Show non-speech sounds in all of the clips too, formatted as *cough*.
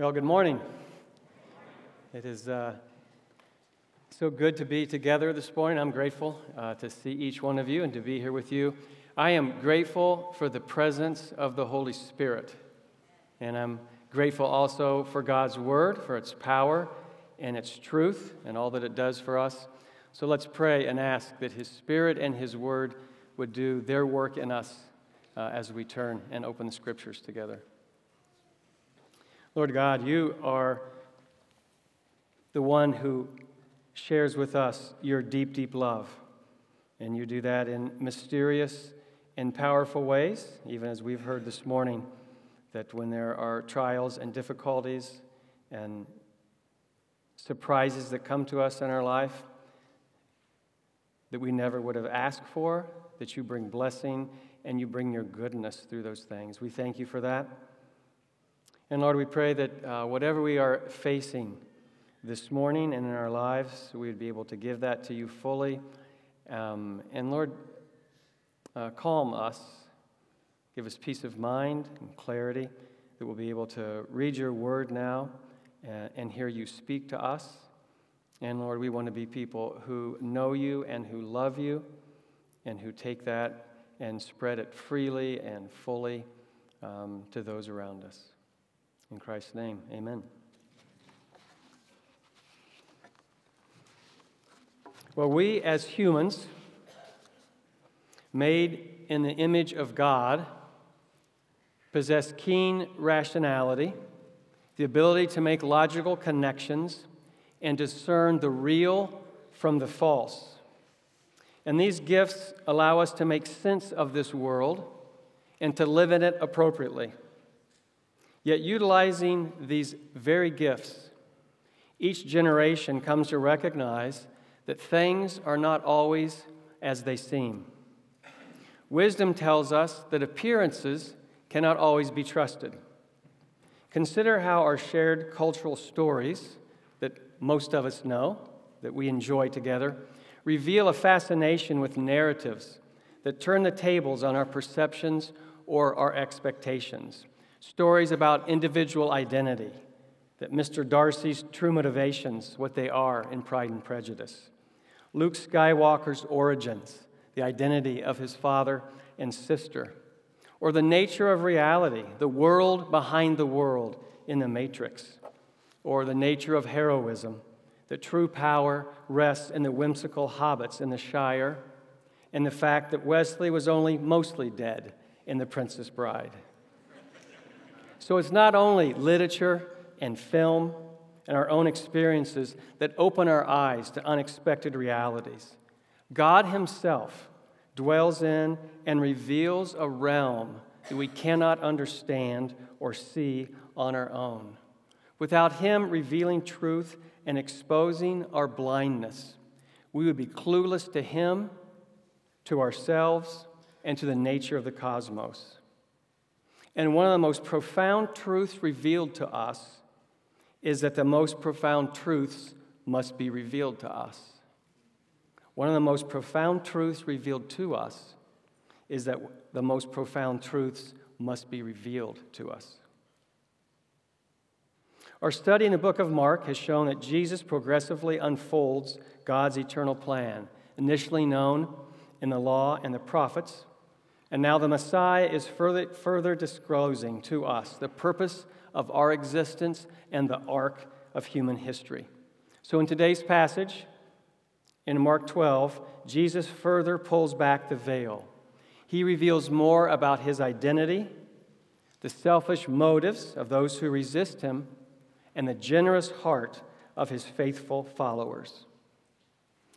Well, good morning. It is uh, so good to be together this morning. I'm grateful uh, to see each one of you and to be here with you. I am grateful for the presence of the Holy Spirit. And I'm grateful also for God's Word, for its power and its truth, and all that it does for us. So let's pray and ask that His Spirit and His Word would do their work in us uh, as we turn and open the Scriptures together. Lord God, you are the one who shares with us your deep, deep love. And you do that in mysterious and powerful ways, even as we've heard this morning, that when there are trials and difficulties and surprises that come to us in our life that we never would have asked for, that you bring blessing and you bring your goodness through those things. We thank you for that. And Lord, we pray that uh, whatever we are facing this morning and in our lives, we would be able to give that to you fully. Um, and Lord, uh, calm us, give us peace of mind and clarity that we'll be able to read your word now and, uh, and hear you speak to us. And Lord, we want to be people who know you and who love you and who take that and spread it freely and fully um, to those around us. In Christ's name, amen. Well, we as humans, made in the image of God, possess keen rationality, the ability to make logical connections, and discern the real from the false. And these gifts allow us to make sense of this world and to live in it appropriately. Yet, utilizing these very gifts, each generation comes to recognize that things are not always as they seem. Wisdom tells us that appearances cannot always be trusted. Consider how our shared cultural stories, that most of us know, that we enjoy together, reveal a fascination with narratives that turn the tables on our perceptions or our expectations stories about individual identity, that Mr. Darcy's true motivations, what they are in Pride and Prejudice, Luke Skywalker's origins, the identity of his father and sister, or the nature of reality, the world behind the world in the Matrix, or the nature of heroism, that true power rests in the whimsical hobbits in the Shire, and the fact that Westley was only mostly dead in The Princess Bride. So it's not only literature and film and our own experiences that open our eyes to unexpected realities. God Himself dwells in and reveals a realm that we cannot understand or see on our own. Without Him revealing truth and exposing our blindness, we would be clueless to Him, to ourselves, and to the nature of the cosmos. And one of the most profound truths revealed to us is that the most profound truths must be revealed to us. One of the most profound truths revealed to us is that the most profound truths must be revealed to us. Our study in the book of Mark has shown that Jesus progressively unfolds God's eternal plan, initially known in the law and the prophets, and now the Messiah is further, further disclosing to us the purpose of our existence and the arc of human history. So, in today's passage, in Mark 12, Jesus further pulls back the veil. He reveals more about his identity, the selfish motives of those who resist him, and the generous heart of his faithful followers.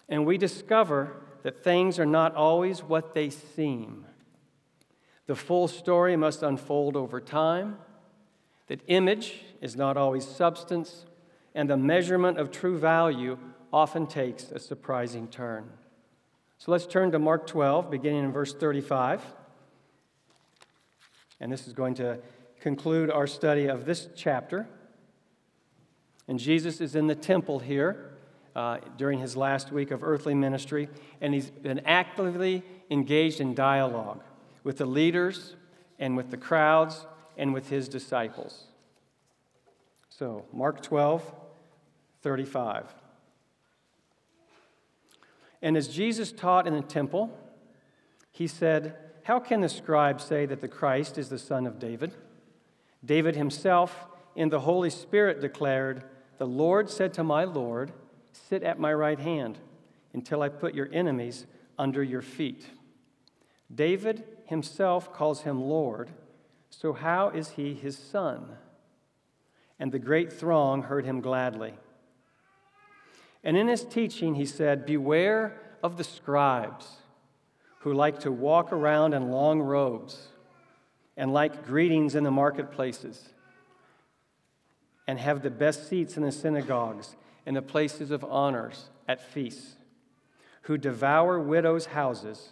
And we discover that things are not always what they seem. The full story must unfold over time, that image is not always substance, and the measurement of true value often takes a surprising turn. So let's turn to Mark 12, beginning in verse 35. And this is going to conclude our study of this chapter. And Jesus is in the temple here uh, during his last week of earthly ministry, and he's been actively engaged in dialogue with the leaders and with the crowds and with his disciples. So, Mark 12, 35. And as Jesus taught in the temple, he said, How can the scribes say that the Christ is the son of David? David himself, in the Holy Spirit, declared, The Lord said to my Lord, Sit at my right hand until I put your enemies under your feet. David himself calls him Lord, so how is he his son? And the great throng heard him gladly. And in his teaching, he said, Beware of the scribes who like to walk around in long robes and like greetings in the marketplaces and have the best seats in the synagogues and the places of honors at feasts, who devour widows' houses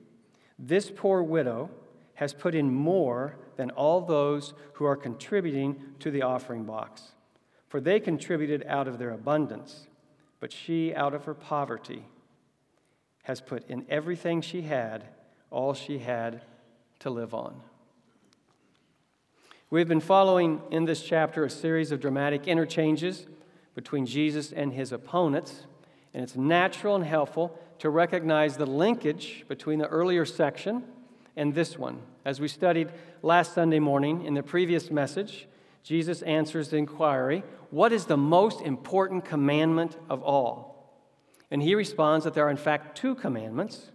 this poor widow has put in more than all those who are contributing to the offering box, for they contributed out of their abundance, but she, out of her poverty, has put in everything she had, all she had to live on. We've been following in this chapter a series of dramatic interchanges between Jesus and his opponents, and it's natural and helpful to recognize the linkage between the earlier section and this one. As we studied last Sunday morning in the previous message, Jesus answers the inquiry What is the most important commandment of all? And he responds that there are, in fact, two commandments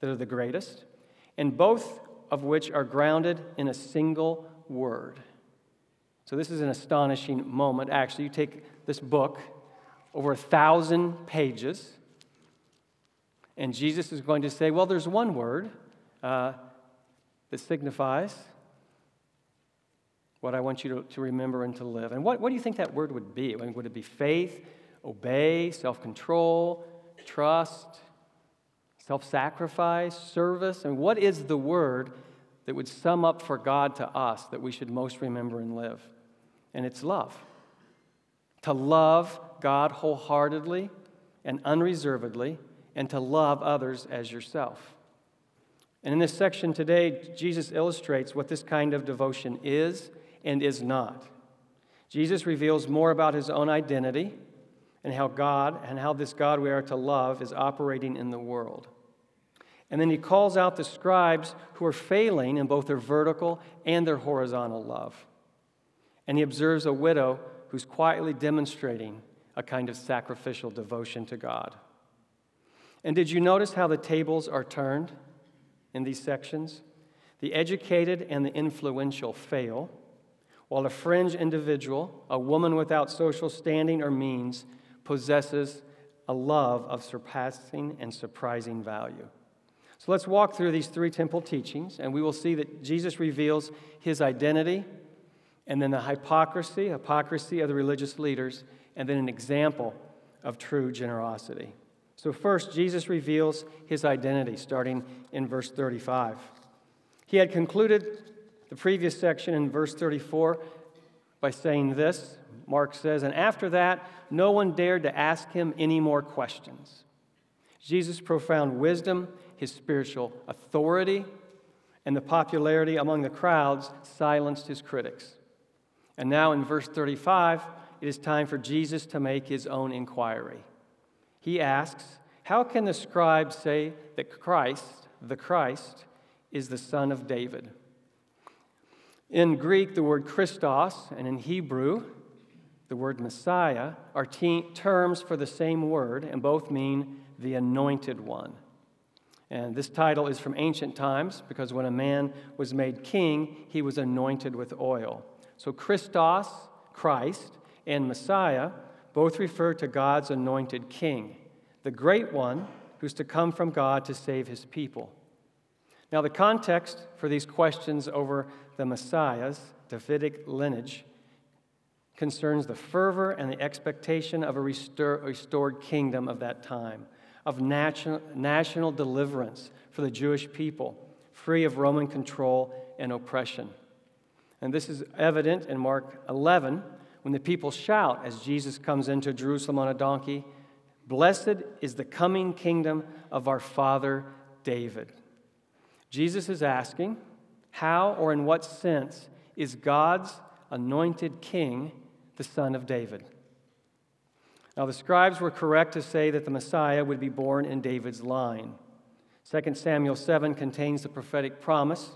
that are the greatest, and both of which are grounded in a single word. So, this is an astonishing moment. Actually, you take this book, over a thousand pages, and Jesus is going to say, Well, there's one word uh, that signifies what I want you to, to remember and to live. And what, what do you think that word would be? I mean, would it be faith? obey, self control, trust, self sacrifice, service. And what is the word that would sum up for God to us that we should most remember and live? And it's love. To love God wholeheartedly and unreservedly, and to love others as yourself. And in this section today, Jesus illustrates what this kind of devotion is and is not. Jesus reveals more about his own identity and how God and how this God we are to love is operating in the world. And then he calls out the scribes who are failing in both their vertical and their horizontal love. And he observes a widow who's quietly demonstrating a kind of sacrificial devotion to God. And did you notice how the tables are turned in these sections? The educated and the influential fail, while a fringe individual, a woman without social standing or means, possesses a love of surpassing and surprising value. So let's walk through these three temple teachings, and we will see that Jesus reveals his identity, and then the hypocrisy, hypocrisy of the religious leaders, and then an example of true generosity. So, first, Jesus reveals his identity, starting in verse 35. He had concluded the previous section in verse 34 by saying this Mark says, and after that, no one dared to ask him any more questions. Jesus' profound wisdom, his spiritual authority, and the popularity among the crowds silenced his critics. And now in verse 35, it is time for Jesus to make his own inquiry. He asks, How can the scribes say that Christ, the Christ, is the son of David? In Greek, the word Christos, and in Hebrew, the word Messiah are te- terms for the same word, and both mean the anointed one. And this title is from ancient times because when a man was made king, he was anointed with oil. So Christos, Christ, and Messiah both refer to God's anointed king, the great one who's to come from God to save his people. Now, the context for these questions over the Messiah's Davidic lineage concerns the fervor and the expectation of a restored kingdom of that time, of national, national deliverance for the Jewish people, free of Roman control and oppression. And this is evident in Mark 11 when the people shout as Jesus comes into Jerusalem on a donkey Blessed is the coming kingdom of our father David. Jesus is asking, how or in what sense is God's anointed king the son of David? Now, the scribes were correct to say that the Messiah would be born in David's line. 2 Samuel 7 contains the prophetic promise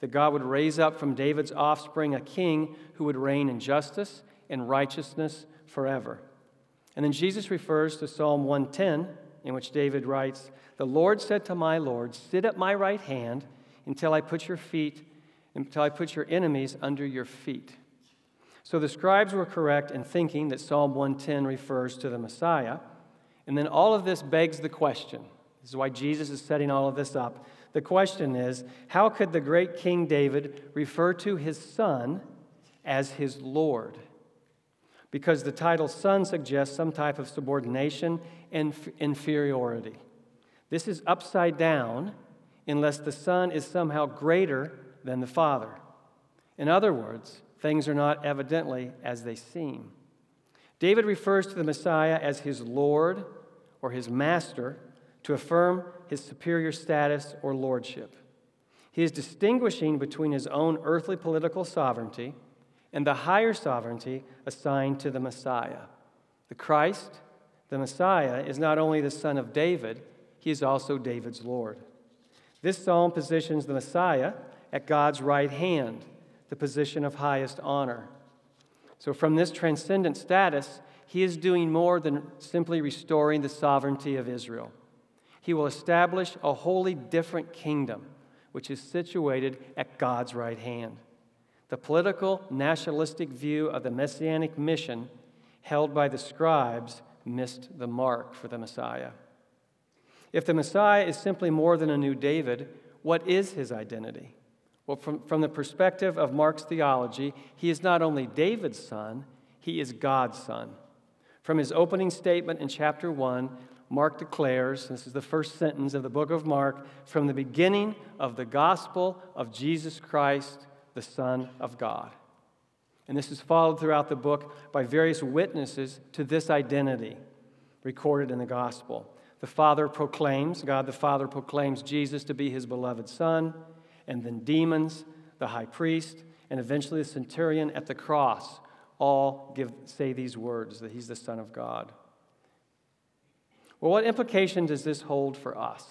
that God would raise up from David's offspring a king who would reign in justice and righteousness forever. And then Jesus refers to Psalm 110, in which David writes, The Lord said to my Lord, Sit at my right hand until I put your feet, until I put your enemies under your feet. So the scribes were correct in thinking that Psalm 110 refers to the Messiah. And then all of this begs the question. This is why Jesus is setting all of this up. The question is how could the great King David refer to his son as his Lord? Because the title son suggests some type of subordination and inferiority. This is upside down unless the Son is somehow greater than the Father. In other words, things are not evidently as they seem. David refers to the Messiah as his Lord or his Master to affirm his superior status or lordship. He is distinguishing between his own earthly political sovereignty and the higher sovereignty assigned to the Messiah. The Christ, the Messiah, is not only the son of David, he is also David's Lord. This psalm positions the Messiah at God's right hand, the position of highest honor. So, from this transcendent status, he is doing more than simply restoring the sovereignty of Israel. He will establish a wholly different kingdom, which is situated at God's right hand. The political, nationalistic view of the messianic mission held by the scribes missed the mark for the Messiah. If the Messiah is simply more than a new David, what is his identity? Well, from, from the perspective of Mark's theology, he is not only David's son, he is God's son. From his opening statement in chapter 1, Mark declares this is the first sentence of the book of Mark from the beginning of the gospel of Jesus Christ, the Son of God. And this is followed throughout the book by various witnesses to this identity recorded in the gospel. The Father proclaims, God the Father proclaims Jesus to be his beloved Son, and then demons, the high priest, and eventually the centurion at the cross all give, say these words that he's the Son of God. Well, what implication does this hold for us?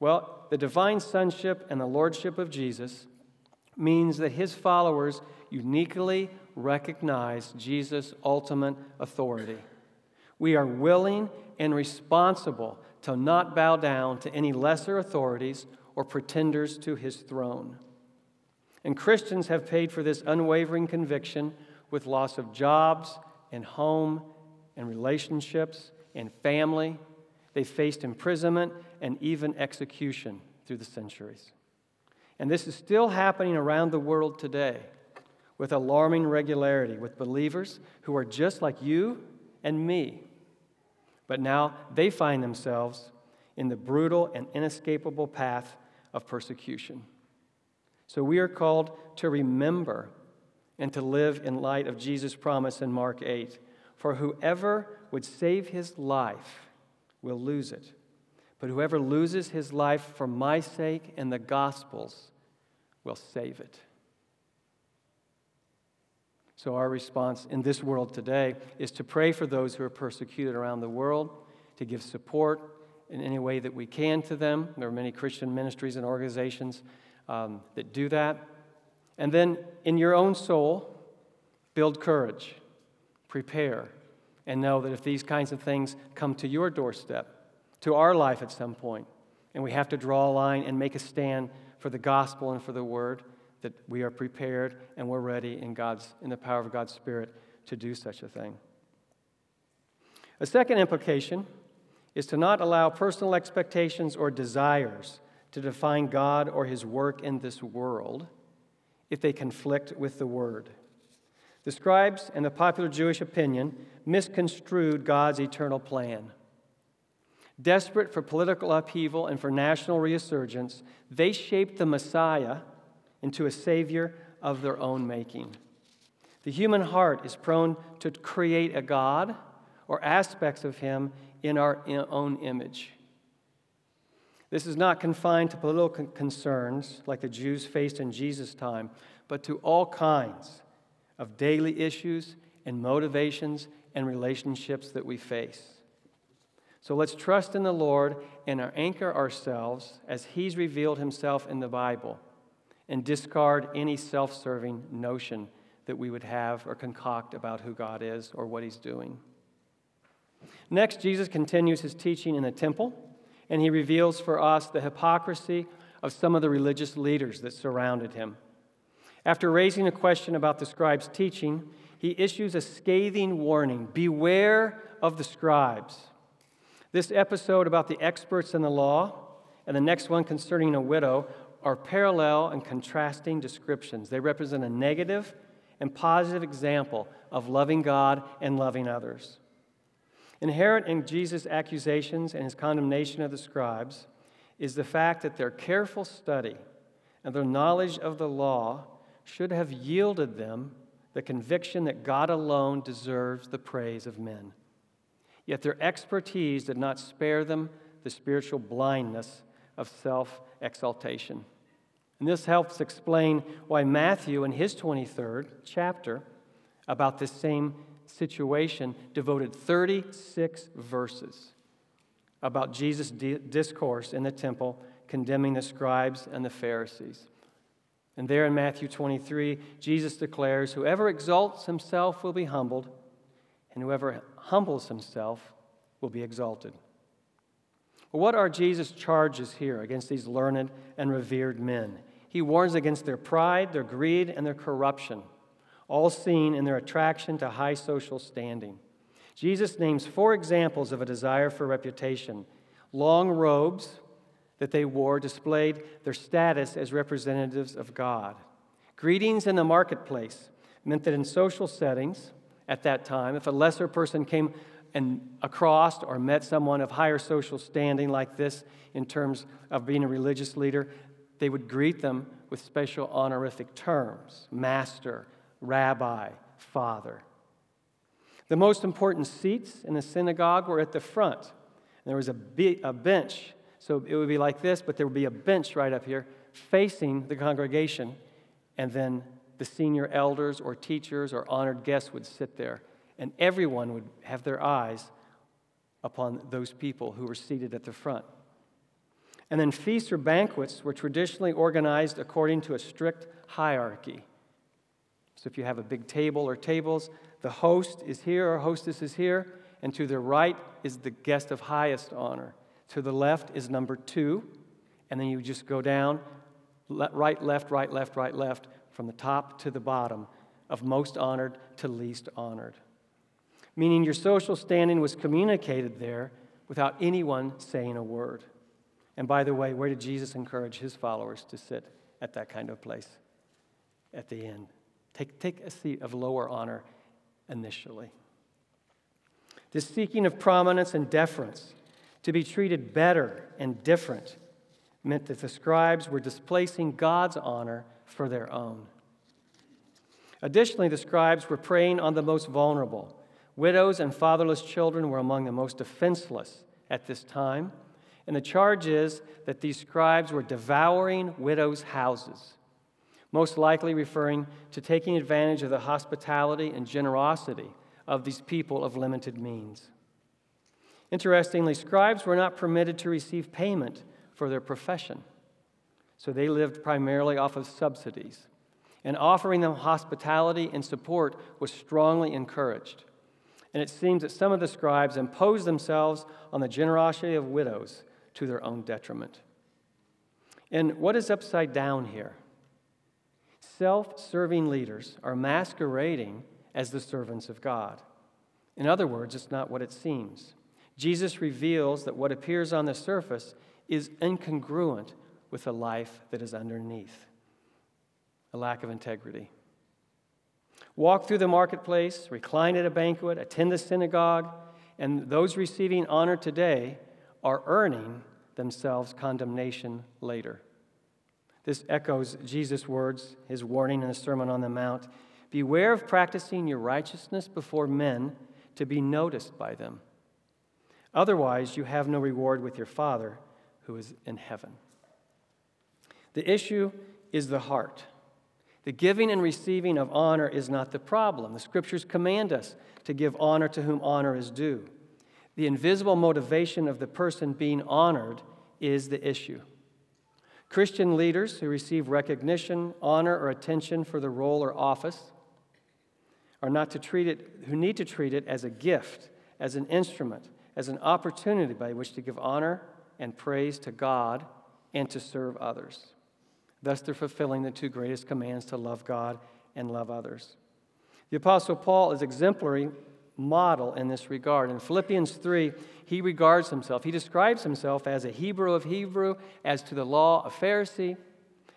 Well, the divine sonship and the lordship of Jesus means that his followers uniquely recognize Jesus' ultimate authority. We are willing and responsible to not bow down to any lesser authorities or pretenders to his throne. And Christians have paid for this unwavering conviction with loss of jobs and home and relationships and family. They faced imprisonment and even execution through the centuries. And this is still happening around the world today with alarming regularity with believers who are just like you and me but now they find themselves in the brutal and inescapable path of persecution. So we are called to remember and to live in light of Jesus' promise in Mark 8 For whoever would save his life will lose it, but whoever loses his life for my sake and the gospel's will save it. So, our response in this world today is to pray for those who are persecuted around the world, to give support in any way that we can to them. There are many Christian ministries and organizations um, that do that. And then, in your own soul, build courage, prepare, and know that if these kinds of things come to your doorstep, to our life at some point, and we have to draw a line and make a stand for the gospel and for the word, that we are prepared and we're ready in God's in the power of God's Spirit to do such a thing. A second implication is to not allow personal expectations or desires to define God or his work in this world if they conflict with the word. The scribes and the popular Jewish opinion misconstrued God's eternal plan. Desperate for political upheaval and for national resurgence, they shaped the Messiah into a savior of their own making. The human heart is prone to create a God or aspects of him in our own image. This is not confined to political concerns like the Jews faced in Jesus' time, but to all kinds of daily issues and motivations and relationships that we face. So let's trust in the Lord and anchor ourselves as He's revealed Himself in the Bible and discard any self serving notion that we would have or concoct about who God is or what He's doing. Next, Jesus continues His teaching in the temple and He reveals for us the hypocrisy of some of the religious leaders that surrounded Him. After raising a question about the scribes' teaching, he issues a scathing warning Beware of the scribes. This episode about the experts in the law and the next one concerning a widow are parallel and contrasting descriptions. They represent a negative and positive example of loving God and loving others. Inherent in Jesus' accusations and his condemnation of the scribes is the fact that their careful study and their knowledge of the law should have yielded them the conviction that God alone deserves the praise of men. Yet their expertise did not spare them the spiritual blindness of self exaltation. And this helps explain why Matthew, in his 23rd chapter, about this same situation, devoted 36 verses about Jesus' discourse in the temple condemning the scribes and the Pharisees. And there in Matthew 23, Jesus declares, Whoever exalts himself will be humbled, and whoever humbles himself will be exalted. What are Jesus' charges here against these learned and revered men? He warns against their pride, their greed, and their corruption, all seen in their attraction to high social standing. Jesus names four examples of a desire for reputation long robes, that they wore displayed their status as representatives of God. Greetings in the marketplace meant that in social settings at that time, if a lesser person came and across or met someone of higher social standing like this in terms of being a religious leader, they would greet them with special honorific terms master, rabbi, father. The most important seats in the synagogue were at the front. There was a, be- a bench so it would be like this, but there would be a bench right up here facing the congregation, and then the senior elders or teachers or honored guests would sit there, and everyone would have their eyes upon those people who were seated at the front. And then feasts or banquets were traditionally organized according to a strict hierarchy. So if you have a big table or tables, the host is here or hostess is here, and to the right is the guest of highest honor. To the left is number two, and then you just go down right, left, right, left, right, left, from the top to the bottom, of most honored to least honored. Meaning your social standing was communicated there without anyone saying a word. And by the way, where did Jesus encourage his followers to sit at that kind of place at the end? Take, take a seat of lower honor initially. This seeking of prominence and deference to be treated better and different meant that the scribes were displacing God's honor for their own. Additionally, the scribes were preying on the most vulnerable. Widows and fatherless children were among the most defenseless at this time. And the charge is that these scribes were devouring widows' houses, most likely referring to taking advantage of the hospitality and generosity of these people of limited means. Interestingly, scribes were not permitted to receive payment for their profession, so they lived primarily off of subsidies. And offering them hospitality and support was strongly encouraged. And it seems that some of the scribes imposed themselves on the generosity of widows to their own detriment. And what is upside down here? Self serving leaders are masquerading as the servants of God. In other words, it's not what it seems. Jesus reveals that what appears on the surface is incongruent with the life that is underneath a lack of integrity. walk through the marketplace, recline at a banquet, attend the synagogue, and those receiving honor today are earning themselves condemnation later. This echoes Jesus' words, his warning in the Sermon on the Mount Beware of practicing your righteousness before men to be noticed by them. Otherwise, you have no reward with your Father who is in heaven. The issue is the heart. The giving and receiving of honor is not the problem. The scriptures command us to give honor to whom honor is due. The invisible motivation of the person being honored is the issue. Christian leaders who receive recognition, honor, or attention for the role or office are not to treat it, who need to treat it as a gift, as an instrument, as an opportunity by which to give honor and praise to God and to serve others. Thus, they're fulfilling the two greatest commands to love God and love others. The Apostle Paul is exemplary model in this regard. In Philippians 3, he regards himself, he describes himself as a Hebrew of Hebrew, as to the law, a Pharisee,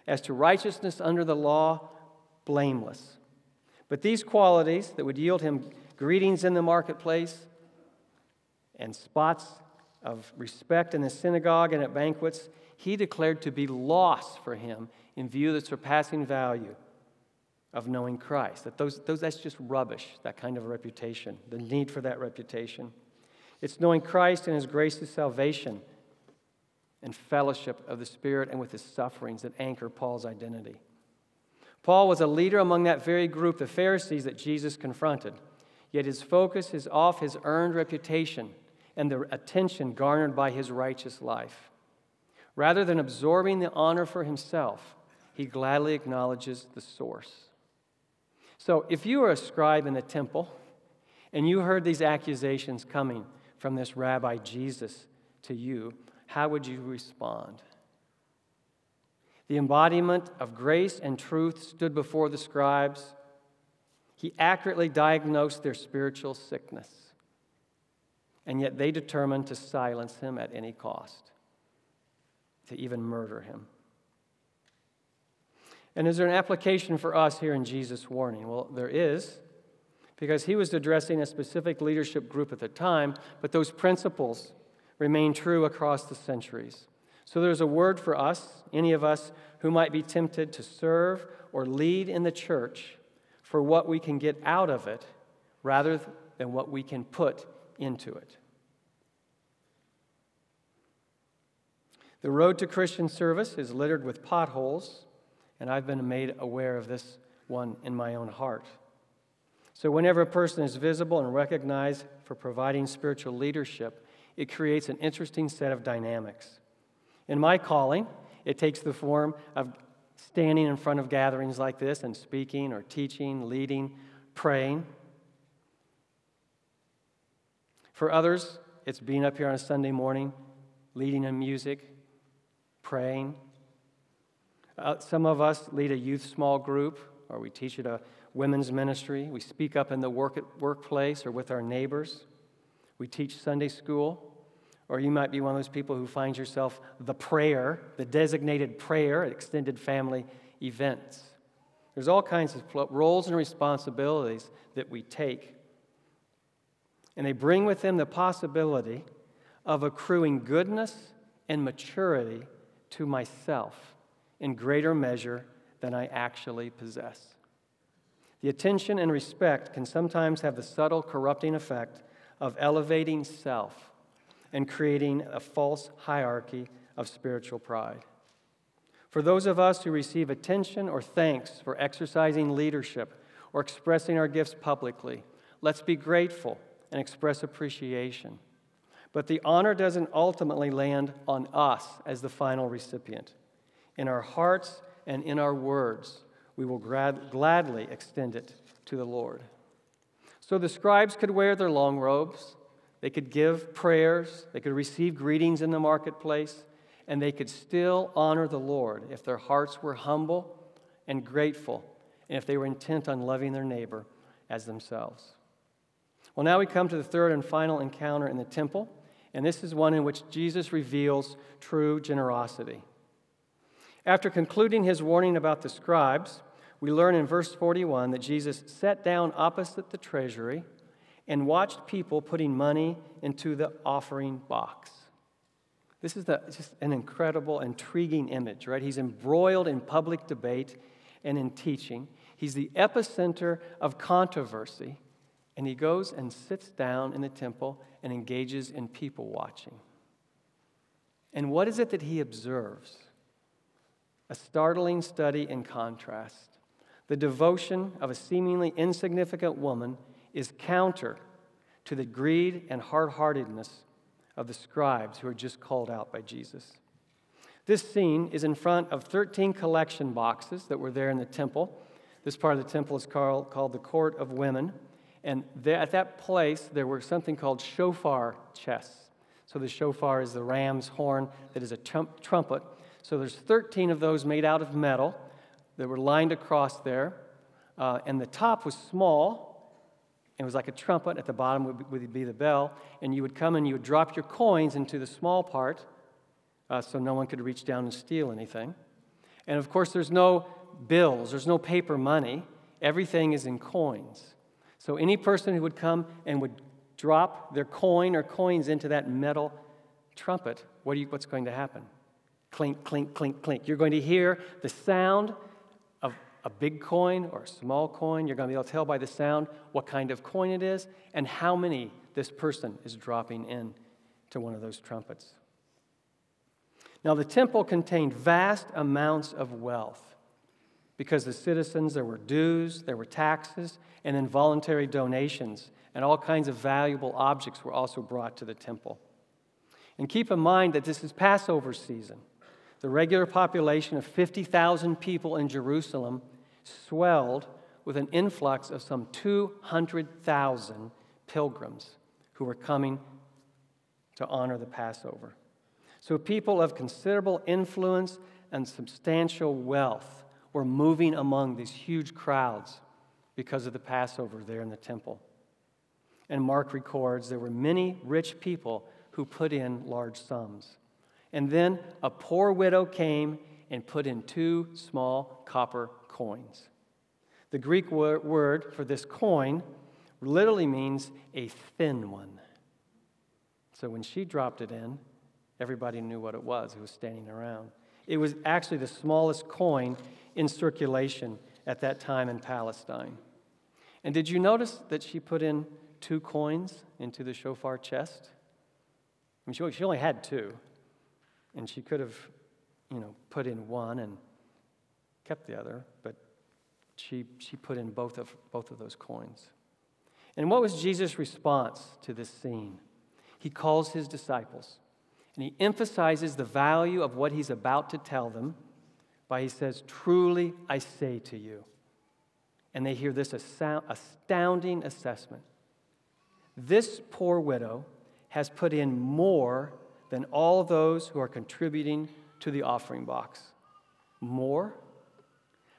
as to righteousness under the law, blameless. But these qualities that would yield him greetings in the marketplace and spots of respect in the synagogue and at banquets, he declared to be loss for him in view of the surpassing value of knowing Christ. That those, those, that's just rubbish, that kind of reputation, the need for that reputation. It's knowing Christ and his grace of salvation and fellowship of the Spirit and with his sufferings that anchor Paul's identity. Paul was a leader among that very group, the Pharisees, that Jesus confronted. Yet his focus is off his earned reputation and the attention garnered by his righteous life. Rather than absorbing the honor for himself, he gladly acknowledges the source. So, if you were a scribe in the temple and you heard these accusations coming from this rabbi Jesus to you, how would you respond? The embodiment of grace and truth stood before the scribes. He accurately diagnosed their spiritual sickness, and yet they determined to silence him at any cost, to even murder him. And is there an application for us here in Jesus' warning? Well, there is, because he was addressing a specific leadership group at the time, but those principles remain true across the centuries. So there's a word for us, any of us who might be tempted to serve or lead in the church, for what we can get out of it rather than what we can put into it. The road to Christian service is littered with potholes and I've been made aware of this one in my own heart. So, whenever a person is visible and recognized for providing spiritual leadership, it creates an interesting set of dynamics. In my calling, it takes the form of standing in front of gatherings like this and speaking or teaching, leading, praying. For others, it's being up here on a Sunday morning, leading in music, praying, uh, some of us lead a youth small group, or we teach at a women's ministry. We speak up in the work workplace or with our neighbors. We teach Sunday school. Or you might be one of those people who finds yourself the prayer, the designated prayer at extended family events. There's all kinds of roles and responsibilities that we take. And they bring with them the possibility of accruing goodness and maturity to myself in greater measure than I actually possess. The attention and respect can sometimes have the subtle corrupting effect of elevating self and creating a false hierarchy of spiritual pride. For those of us who receive attention or thanks for exercising leadership or expressing our gifts publicly, let's be grateful and express appreciation. But the honor doesn't ultimately land on us as the final recipient. In our hearts and in our words, we will grad- gladly extend it to the Lord. So the scribes could wear their long robes, they could give prayers, they could receive greetings in the marketplace, and they could still honor the Lord if their hearts were humble and grateful, and if they were intent on loving their neighbor as themselves. Well, now we come to the third and final encounter in the temple, and this is one in which Jesus reveals true generosity. After concluding his warning about the scribes, we learn in verse 41 that Jesus sat down opposite the treasury and watched people putting money into the offering box. This is the, just an incredible, intriguing image, right? He's embroiled in public debate and in teaching. He's the epicenter of controversy, and he goes and sits down in the temple and engages in people watching. And what is it that he observes? A startling study in contrast. The devotion of a seemingly insignificant woman is counter to the greed and hard heartedness of the scribes who are just called out by Jesus. This scene is in front of 13 collection boxes that were there in the temple. This part of the temple is called, called the Court of Women. And there, at that place, there were something called shofar chests. So the shofar is the ram's horn that is a trump, trumpet. So there's 13 of those made out of metal that were lined across there. Uh, and the top was small, it was like a trumpet. At the bottom would be, would be, the bell. And you would come and you would drop your coins into the small part uh, so no one could reach down and steal anything. And of course, there's no bills, there's no paper money. Everything is in coins. So any person who would come and would drop their coin or coins into that metal trumpet, what you, what's going to happen? Clink, clink, clink, clink. You're going to hear the sound of a big coin or a small coin. You're going to be able to tell by the sound what kind of coin it is and how many this person is dropping in to one of those trumpets. Now, the temple contained vast amounts of wealth because the citizens, there were dues, there were taxes, and then voluntary donations, and all kinds of valuable objects were also brought to the temple. And keep in mind that this is Passover season. The regular population of 50,000 people in Jerusalem swelled with an influx of some 200,000 pilgrims who were coming to honor the Passover. So, people of considerable influence and substantial wealth were moving among these huge crowds because of the Passover there in the temple. And Mark records there were many rich people who put in large sums. And then a poor widow came and put in two small copper coins. The Greek word for this coin literally means a thin one. So when she dropped it in, everybody knew what it was who was standing around. It was actually the smallest coin in circulation at that time in Palestine. And did you notice that she put in two coins into the shofar chest? I mean, she only had two, and she could have, you know, put in one and kept the other, but she, she put in both of, both of those coins. And what was Jesus' response to this scene? He calls his disciples and he emphasizes the value of what he's about to tell them by he says, Truly I say to you. And they hear this astounding assessment. This poor widow has put in more than all those who are contributing to the offering box. More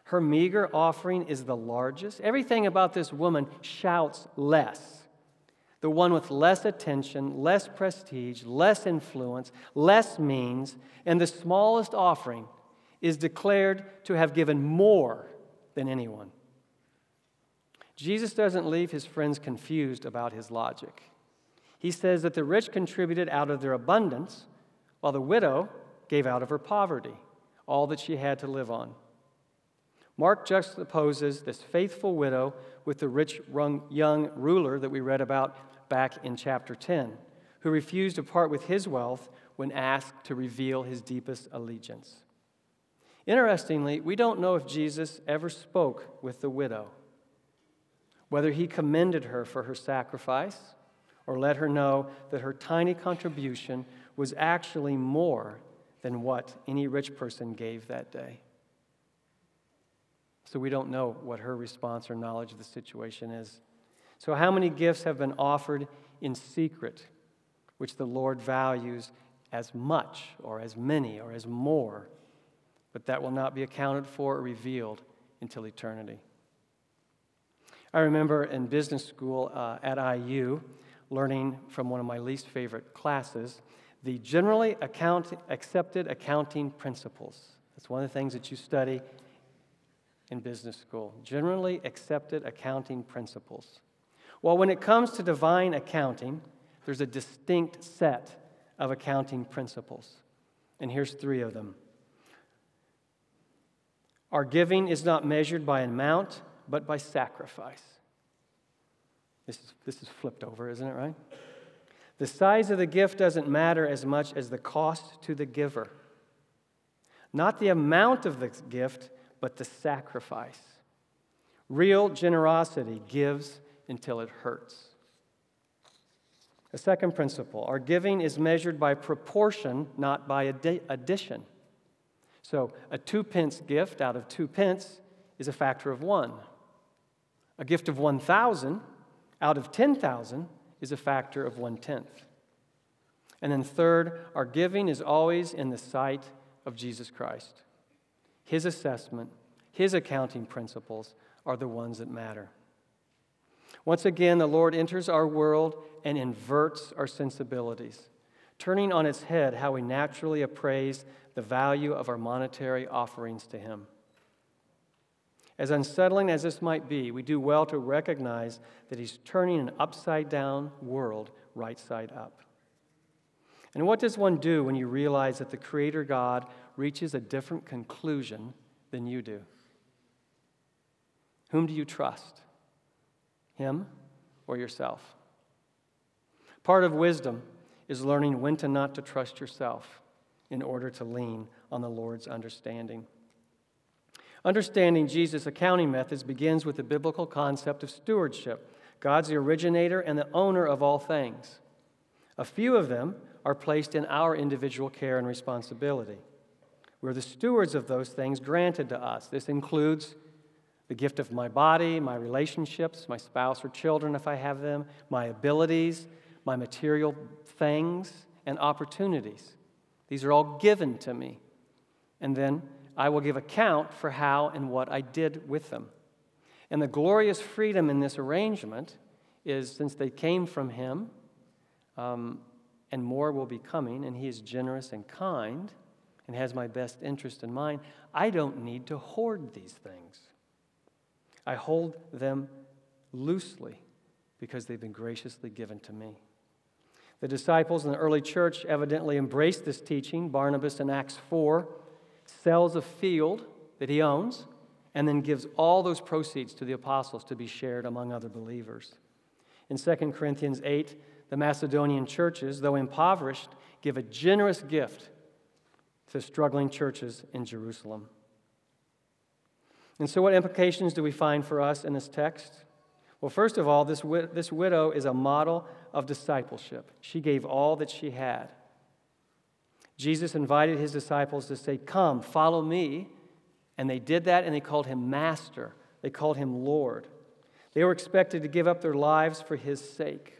her meager offering is the largest. Everything about this woman shouts less. The one with less attention, less prestige, less influence, less means, and the smallest offering is declared to have given more than anyone. Jesus doesn't leave his friends confused about his logic. He says that the rich contributed out of their abundance, while the widow gave out of her poverty, all that she had to live on. Mark juxtaposes this faithful widow with the rich young ruler that we read about back in chapter 10, who refused to part with his wealth when asked to reveal his deepest allegiance. Interestingly, we don't know if Jesus ever spoke with the widow, whether he commended her for her sacrifice or let her know that her tiny contribution was actually more than what any rich person gave that day. So we don't know what her response or knowledge of the situation is. So, how many gifts have been offered in secret, which the Lord values as much or as many or as more, but that will not be accounted for or revealed until eternity? I remember in business school uh, at IU learning from one of my least favorite classes the generally account- accepted accounting principles. That's one of the things that you study in business school generally accepted accounting principles. Well, when it comes to divine accounting, there's a distinct set of accounting principles. And here's three of them. Our giving is not measured by amount, but by sacrifice. This is, this is flipped over, isn't it, right? The size of the gift doesn't matter as much as the cost to the giver. Not the amount of the gift, but the sacrifice. Real generosity gives until it hurts. A second principle our giving is measured by proportion, not by addition. So, a two pence gift out of two pence is a factor of one. A gift of 1,000 out of 10,000 is a factor of one tenth. And then, third, our giving is always in the sight of Jesus Christ. His assessment, his accounting principles are the ones that matter. Once again, the Lord enters our world and inverts our sensibilities, turning on its head how we naturally appraise the value of our monetary offerings to Him. As unsettling as this might be, we do well to recognize that He's turning an upside down world right side up. And what does one do when you realize that the Creator God reaches a different conclusion than you do? Whom do you trust? Him or yourself? Part of wisdom is learning when to not to trust yourself in order to lean on the Lord's understanding. Understanding Jesus' accounting methods begins with the biblical concept of stewardship. God's the originator and the owner of all things. A few of them are placed in our individual care and responsibility. We're the stewards of those things granted to us. This includes the gift of my body, my relationships, my spouse or children if I have them, my abilities, my material things, and opportunities. These are all given to me. And then I will give account for how and what I did with them. And the glorious freedom in this arrangement is since they came from Him, um, and more will be coming, and He is generous and kind and has my best interest in mind, I don't need to hoard these things. I hold them loosely because they've been graciously given to me. The disciples in the early church evidently embraced this teaching. Barnabas in Acts 4 sells a field that he owns and then gives all those proceeds to the apostles to be shared among other believers. In 2 Corinthians 8, the Macedonian churches, though impoverished, give a generous gift to struggling churches in Jerusalem. And so, what implications do we find for us in this text? Well, first of all, this, this widow is a model of discipleship. She gave all that she had. Jesus invited his disciples to say, Come, follow me. And they did that, and they called him Master. They called him Lord. They were expected to give up their lives for his sake.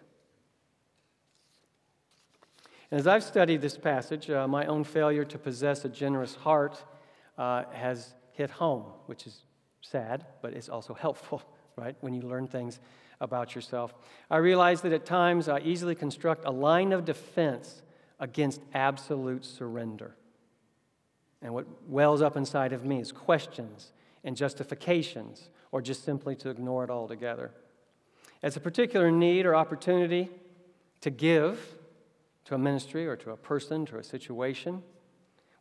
And as I've studied this passage, uh, my own failure to possess a generous heart uh, has hit home, which is sad, but it's also helpful, *laughs* right, when you learn things about yourself. I realize that at times I easily construct a line of defense against absolute surrender. And what wells up inside of me is questions and justifications, or just simply to ignore it altogether. As a particular need or opportunity to give to a ministry or to a person, to a situation,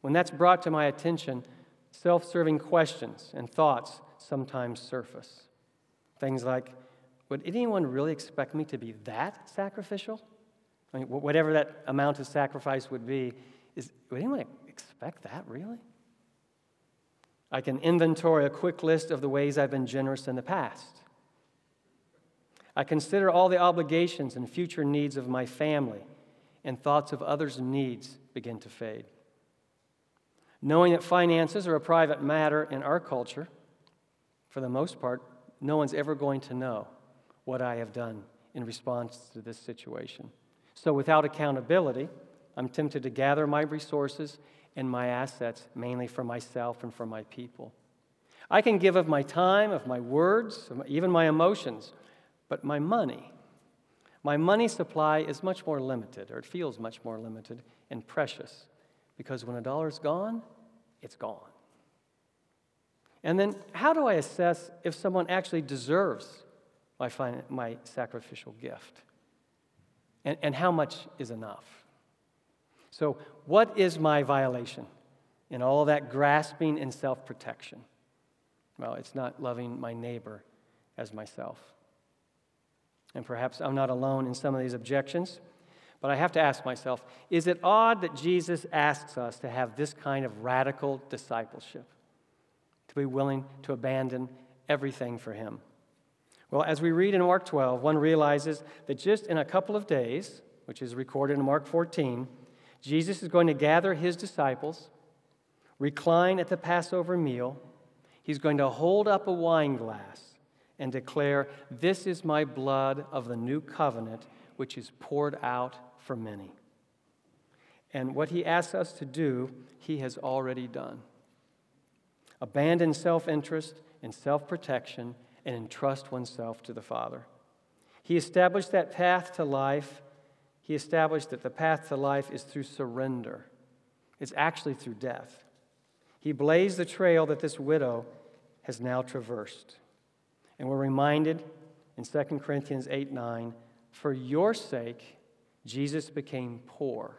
when that's brought to my attention, self serving questions and thoughts sometimes surface. Things like, would anyone really expect me to be that sacrificial? I mean, whatever that amount of sacrifice would be, is, would anyone expect that, really? I can inventory a quick list of the ways I've been generous in the past. I consider all the obligations and future needs of my family, and thoughts of others' needs begin to fade. Knowing that finances are a private matter in our culture, for the most part, no one's ever going to know what I have done in response to this situation. So, without accountability, I'm tempted to gather my resources and my assets mainly for myself and for my people. I can give of my time, of my words, even my emotions, but my money, my money supply is much more limited, or it feels much more limited and precious, because when a dollar's gone, it's gone. And then, how do I assess if someone actually deserves my, fin- my sacrificial gift? And, and how much is enough? So, what is my violation in all that grasping and self protection? Well, it's not loving my neighbor as myself. And perhaps I'm not alone in some of these objections, but I have to ask myself is it odd that Jesus asks us to have this kind of radical discipleship? To be willing to abandon everything for Him? Well, as we read in Mark 12, one realizes that just in a couple of days, which is recorded in Mark 14, Jesus is going to gather his disciples, recline at the Passover meal. He's going to hold up a wine glass and declare, This is my blood of the new covenant, which is poured out for many. And what he asks us to do, he has already done. Abandon self interest and self protection and entrust oneself to the Father. He established that path to life. He established that the path to life is through surrender, it's actually through death. He blazed the trail that this widow has now traversed. And we're reminded in 2 Corinthians 8 9, for your sake, Jesus became poor,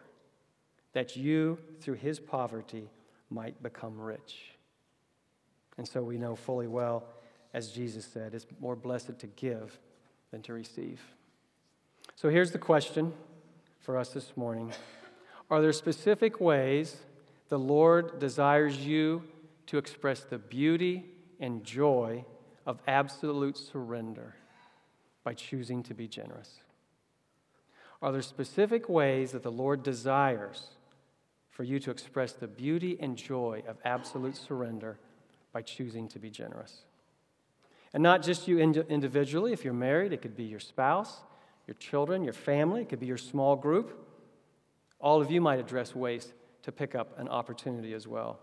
that you, through his poverty, might become rich. And so we know fully well, as Jesus said, it's more blessed to give than to receive. So here's the question for us this morning Are there specific ways the Lord desires you to express the beauty and joy of absolute surrender by choosing to be generous? Are there specific ways that the Lord desires for you to express the beauty and joy of absolute surrender by choosing to be generous? And not just you individually, if you're married, it could be your spouse, your children, your family, it could be your small group. All of you might address ways to pick up an opportunity as well.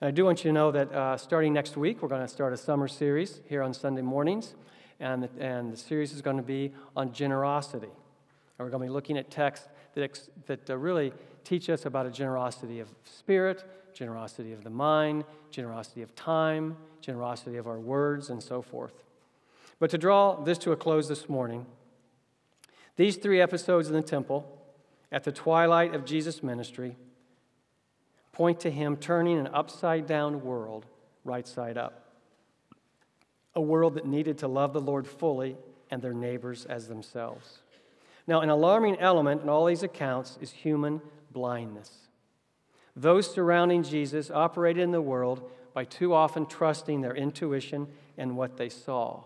And I do want you to know that uh, starting next week, we're going to start a summer series here on Sunday mornings. And the, and the series is going to be on generosity. And we're going to be looking at texts that, ex, that uh, really teach us about a generosity of spirit, generosity of the mind, generosity of time, generosity of our words, and so forth. But to draw this to a close this morning, these three episodes in the temple, at the twilight of Jesus' ministry, point to him turning an upside down world right side up. A world that needed to love the Lord fully and their neighbors as themselves. Now, an alarming element in all these accounts is human blindness. Those surrounding Jesus operated in the world by too often trusting their intuition and what they saw.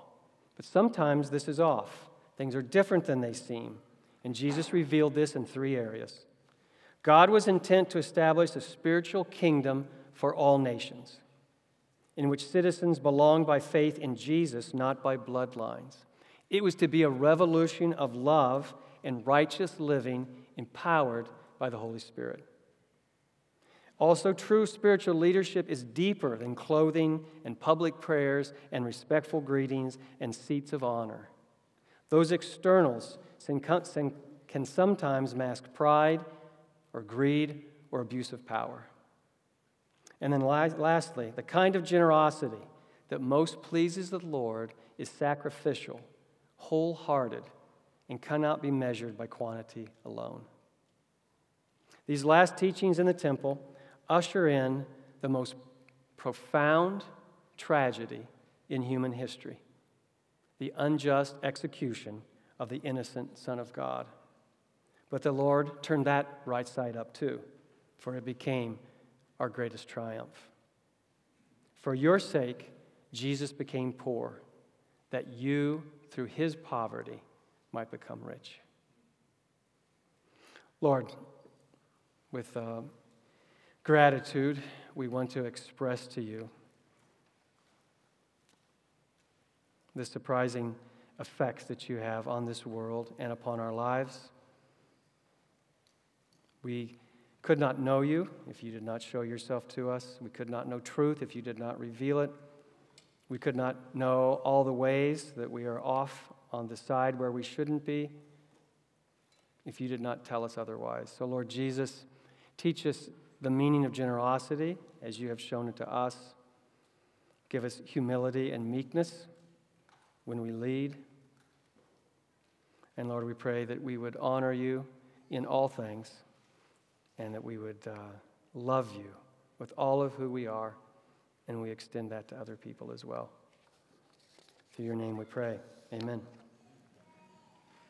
But sometimes this is off. Things are different than they seem. And Jesus revealed this in three areas. God was intent to establish a spiritual kingdom for all nations, in which citizens belong by faith in Jesus, not by bloodlines. It was to be a revolution of love and righteous living empowered by the Holy Spirit. Also, true spiritual leadership is deeper than clothing and public prayers and respectful greetings and seats of honor. Those externals can sometimes mask pride or greed or abuse of power. And then lastly, the kind of generosity that most pleases the Lord is sacrificial, wholehearted, and cannot be measured by quantity alone. These last teachings in the temple usher in the most profound tragedy in human history the unjust execution of the innocent Son of God. But the Lord turned that right side up too, for it became our greatest triumph. For your sake, Jesus became poor, that you, through his poverty, might become rich. Lord, with uh, gratitude, we want to express to you the surprising effects that you have on this world and upon our lives. We could not know you if you did not show yourself to us. We could not know truth if you did not reveal it. We could not know all the ways that we are off on the side where we shouldn't be if you did not tell us otherwise. So, Lord Jesus, teach us the meaning of generosity as you have shown it to us. Give us humility and meekness when we lead. And Lord, we pray that we would honor you in all things and that we would uh, love you with all of who we are, and we extend that to other people as well. Through your name we pray. Amen.